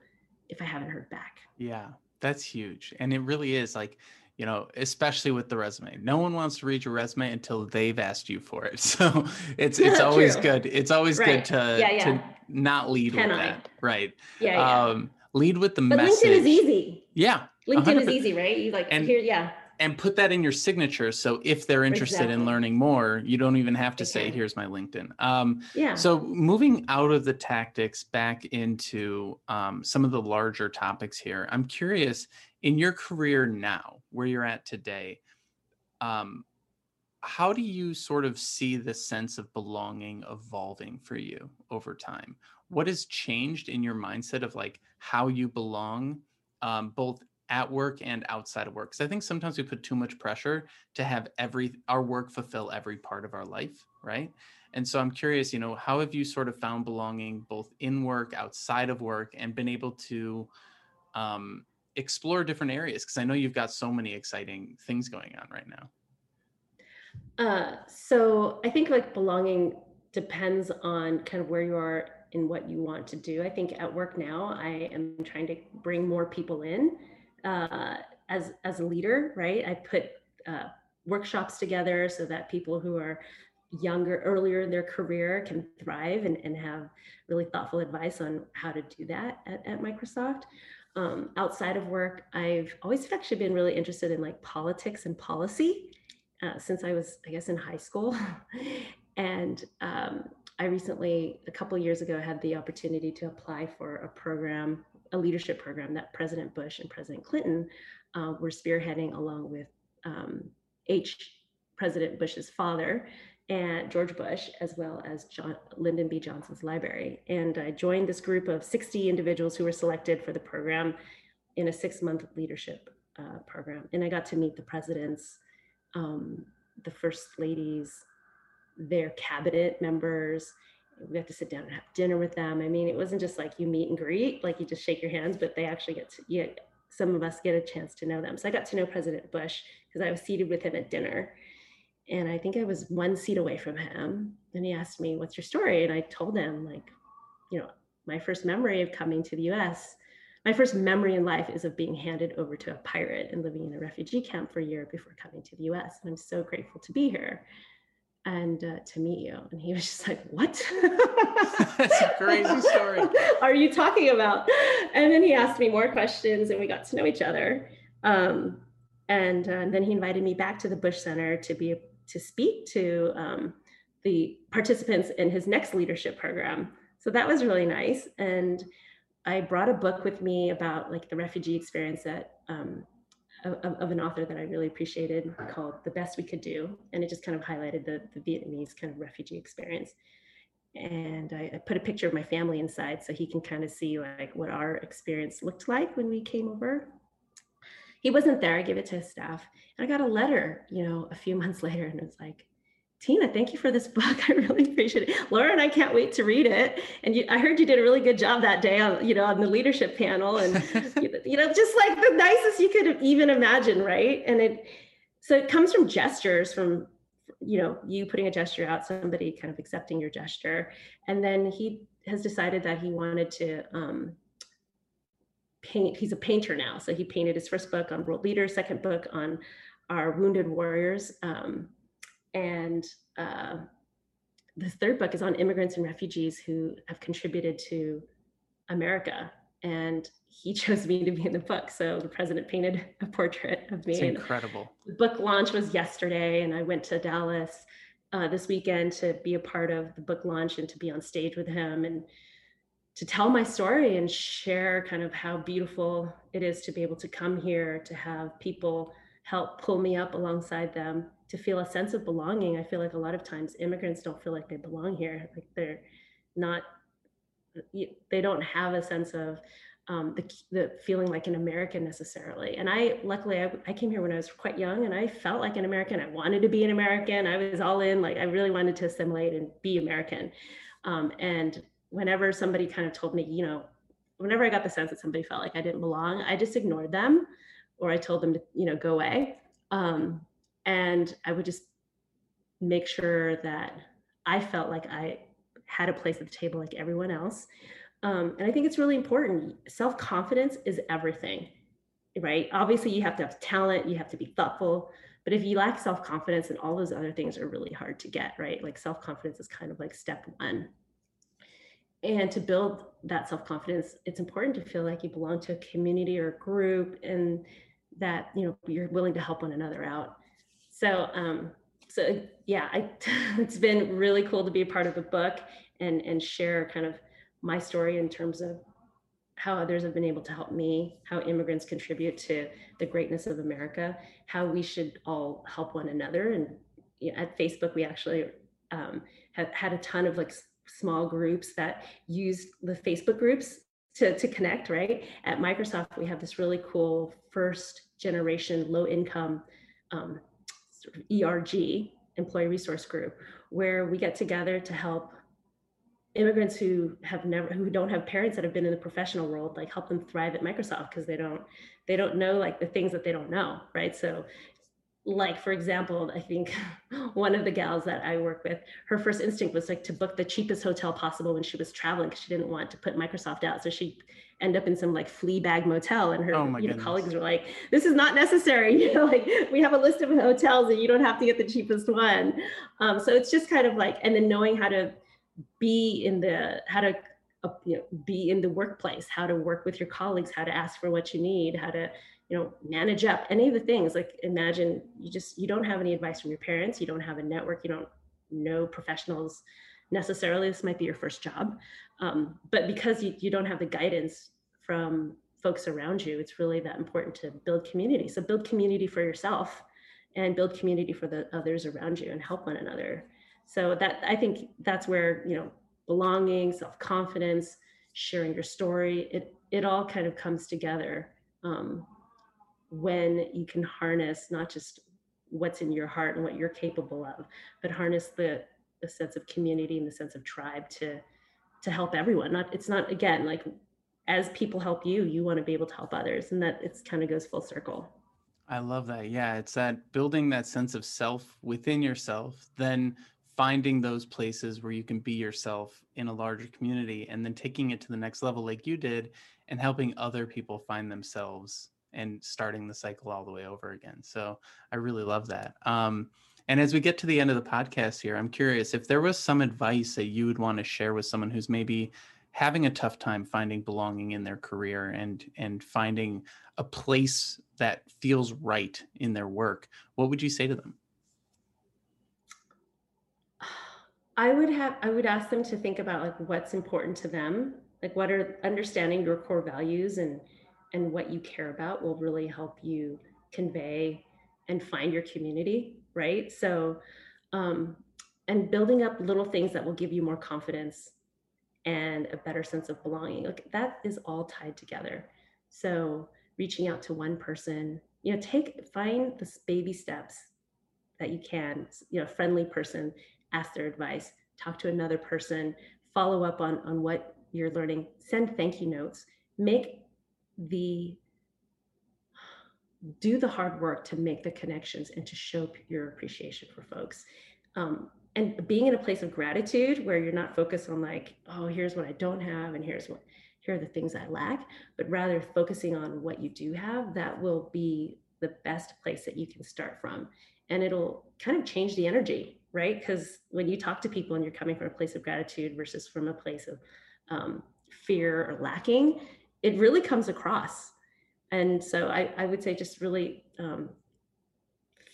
S1: if I haven't heard back?
S2: Yeah, that's huge, and it really is like you know, especially with the resume. No one wants to read your resume until they've asked you for it. So it's it's always good. It's always right. good to yeah, yeah. to not lead Can with I? that. Right.
S1: Yeah, yeah. Um,
S2: lead with the
S1: but
S2: message.
S1: LinkedIn is easy.
S2: Yeah.
S1: LinkedIn is easy, right? You like and, here, yeah.
S2: And put that in your signature. So if they're interested exactly. in learning more, you don't even have to they say, here's my LinkedIn. Um,
S1: yeah.
S2: So moving out of the tactics back into um, some of the larger topics here, I'm curious in your career now, where you're at today, um, how do you sort of see the sense of belonging evolving for you over time? What has changed in your mindset of like how you belong, um, both at work and outside of work? Because I think sometimes we put too much pressure to have every our work fulfill every part of our life, right? And so I'm curious, you know, how have you sort of found belonging both in work, outside of work, and been able to um, explore different areas? Because I know you've got so many exciting things going on right now.
S1: Uh, so I think like belonging depends on kind of where you are in what you want to do. I think at work now, I am trying to bring more people in uh, as as a leader. Right, I put uh, workshops together so that people who are younger, earlier in their career can thrive and, and have really thoughtful advice on how to do that at, at Microsoft. Um, outside of work, I've always actually been really interested in like politics and policy uh, since I was, I guess, in high school. and um, I recently, a couple years ago, had the opportunity to apply for a program, a leadership program that President Bush and President Clinton uh, were spearheading along with um, H. President Bush's father, and George Bush, as well as John, Lyndon B. Johnson's library. And I joined this group of 60 individuals who were selected for the program in a six month leadership uh, program. And I got to meet the presidents, um, the first ladies, their cabinet members. We got to sit down and have dinner with them. I mean, it wasn't just like you meet and greet, like you just shake your hands, but they actually get to, yeah, some of us get a chance to know them. So I got to know President Bush because I was seated with him at dinner and I think I was one seat away from him. And he asked me, What's your story? And I told him, like, you know, my first memory of coming to the US, my first memory in life is of being handed over to a pirate and living in a refugee camp for a year before coming to the US. And I'm so grateful to be here and uh, to meet you. And he was just like, What?
S2: That's a crazy story.
S1: Are you talking about? And then he asked me more questions and we got to know each other. Um, and, uh, and then he invited me back to the Bush Center to be a to speak to um, the participants in his next leadership program. So that was really nice. And I brought a book with me about like the refugee experience that um, of, of, an author that I really appreciated called The Best We Could Do. And it just kind of highlighted the, the Vietnamese kind of refugee experience. And I, I, put a picture of my family inside so he can kind of see like what our experience looked like when we came over he wasn't there. I gave it to his staff. And I got a letter, you know, a few months later, and it's like, Tina, thank you for this book. I really appreciate it. Laura and I can't wait to read it. And you, I heard you did a really good job that day on, you know, on the leadership panel, and you know, just like the nicest you could even imagine, right? And it, so it comes from gestures, from you know, you putting a gesture out, somebody kind of accepting your gesture, and then he has decided that he wanted to um, paint he's a painter now. So he painted his first book on world leaders second book on our wounded warriors. Um, and uh, the third book is on immigrants and refugees who have contributed to america. And he chose me to be in the book. So the president painted a portrait of me.
S2: It's incredible.
S1: the book launch was yesterday and i went to dallas uh, this weekend to be a part of the book launch and to be on stage with him. And to tell my story and share kind of how beautiful it is to be able to come here to have people help pull me up alongside them to feel a sense of belonging i feel like a lot of times immigrants don't feel like they belong here like they're not they don't have a sense of um, the, the feeling like an American necessarily. And I, luckily, I, I, came here when I was quite young and I felt like an American. I wanted to be an American. I was all in, like, I really wanted to assimilate and be American. Um, and whenever somebody kind of told me, you know, whenever I got the sense that somebody felt like I didn't belong, I just ignored them or I told them to, you know, go away. Um, and I would just make sure that I felt like I had a place at the table like everyone else. Um, and I think it's really important. Self confidence is everything. right? Obviously, you have to have talent, you have to be thoughtful. But if you lack self confidence, and all those other things are really hard to get, right? Like self confidence is kind of like step one. And to build that self confidence, it's important to feel like you belong to a community or a group and that you know you're willing to help one another out. So um, so yeah, I, it's been really cool to be a part of the book and and share kind of my story in terms of how others have been able to help me, how immigrants contribute to the greatness of America, how we should all help one another. And you know, at Facebook, we actually um, have had a ton of like small groups that use the Facebook groups to, to connect, right? At Microsoft, we have this really cool first generation low income um, sort of ERG, employee resource group, where we get together to help immigrants who have never who don't have parents that have been in the professional world like help them thrive at microsoft because they don't they don't know like the things that they don't know right so like for example i think one of the gals that i work with her first instinct was like to book the cheapest hotel possible when she was traveling because she didn't want to put microsoft out. So she end up in some like flea bag motel and her oh you know, colleagues were like this is not necessary. You know like we have a list of hotels and you don't have to get the cheapest one. Um, so it's just kind of like and then knowing how to be in the how to uh, you know, be in the workplace, how to work with your colleagues, how to ask for what you need, how to you know manage up any of the things. Like imagine you just you don't have any advice from your parents, you don't have a network, you don't know professionals necessarily. This might be your first job, um, but because you, you don't have the guidance from folks around you, it's really that important to build community. So build community for yourself and build community for the others around you and help one another so that i think that's where you know belonging self-confidence sharing your story it it all kind of comes together um, when you can harness not just what's in your heart and what you're capable of but harness the the sense of community and the sense of tribe to to help everyone. Not it's not again like as people help you you want to be able to help others and that it's kind of goes full circle.
S2: I love that yeah it's that building that sense of self within yourself then finding those places where you can be yourself in a larger community and then taking it to the next level like you did and helping other people find themselves and starting the cycle all the way over again. So i really love that. Um, and as we get to the end of the podcast here i'm curious if there was some advice that you would want to share with someone who's maybe having a tough time finding belonging in their career and and finding a place that feels right in their work what would you say to them?
S1: I would have I would ask them to think about like what's important to them, like what are understanding your core values and and what you care about will really help you convey and find your community, right? So um and building up little things that will give you more confidence and a better sense of belonging. Like that is all tied together. So reaching out to one person, you know, take find the baby steps that you can, you know, friendly person ask their advice, talk to another person, follow up on, on what you're learning, send thank you notes, make the do the hard work to make the connections and to show your appreciation for folks. Um, and being in a place of gratitude where you're not focused on like, oh, here's what I don't have and here's what here are the things I lack, but rather focusing on what you do have, that will be the best place that you can start from. And it'll kind of change the energy right? Because when you talk to people and you're coming from a place of gratitude versus from a place of um, fear or lacking, it really comes across. And so I, I would say just really um,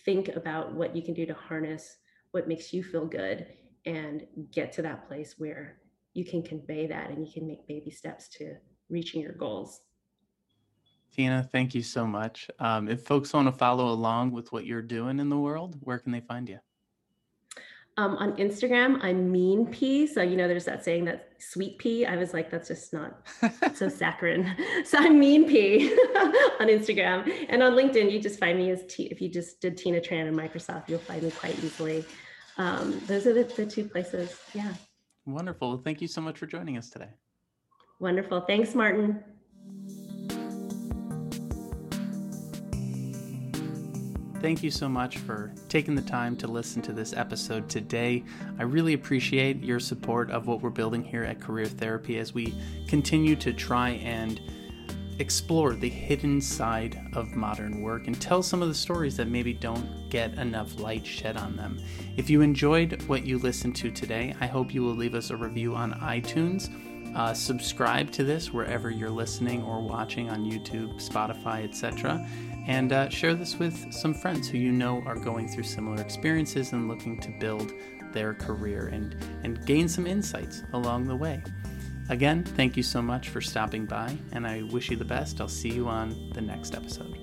S1: think about what you can do to harness what makes you feel good and get to that place where you can convey that and you can make baby steps to reaching your goals.
S2: Tina, thank you so much. Um, if folks want to follow along with what you're doing in the world, where can they find you?
S1: Um, on Instagram, I'm mean pea. So, you know, there's that saying that sweet pea. I was like, that's just not so saccharine. So I'm mean pea on Instagram. And on LinkedIn, you just find me as T. If you just did Tina Tran and Microsoft, you'll find me quite easily. Um, those are the, the two places. Yeah.
S2: Wonderful. Thank you so much for joining us today.
S1: Wonderful. Thanks, Martin.
S2: Thank you so much for taking the time to listen to this episode today. I really appreciate your support of what we're building here at Career Therapy as we continue to try and explore the hidden side of modern work and tell some of the stories that maybe don't get enough light shed on them. If you enjoyed what you listened to today, I hope you will leave us a review on iTunes. Uh, subscribe to this wherever you're listening or watching on YouTube, Spotify, etc. And uh, share this with some friends who you know are going through similar experiences and looking to build their career and, and gain some insights along the way. Again, thank you so much for stopping by, and I wish you the best. I'll see you on the next episode.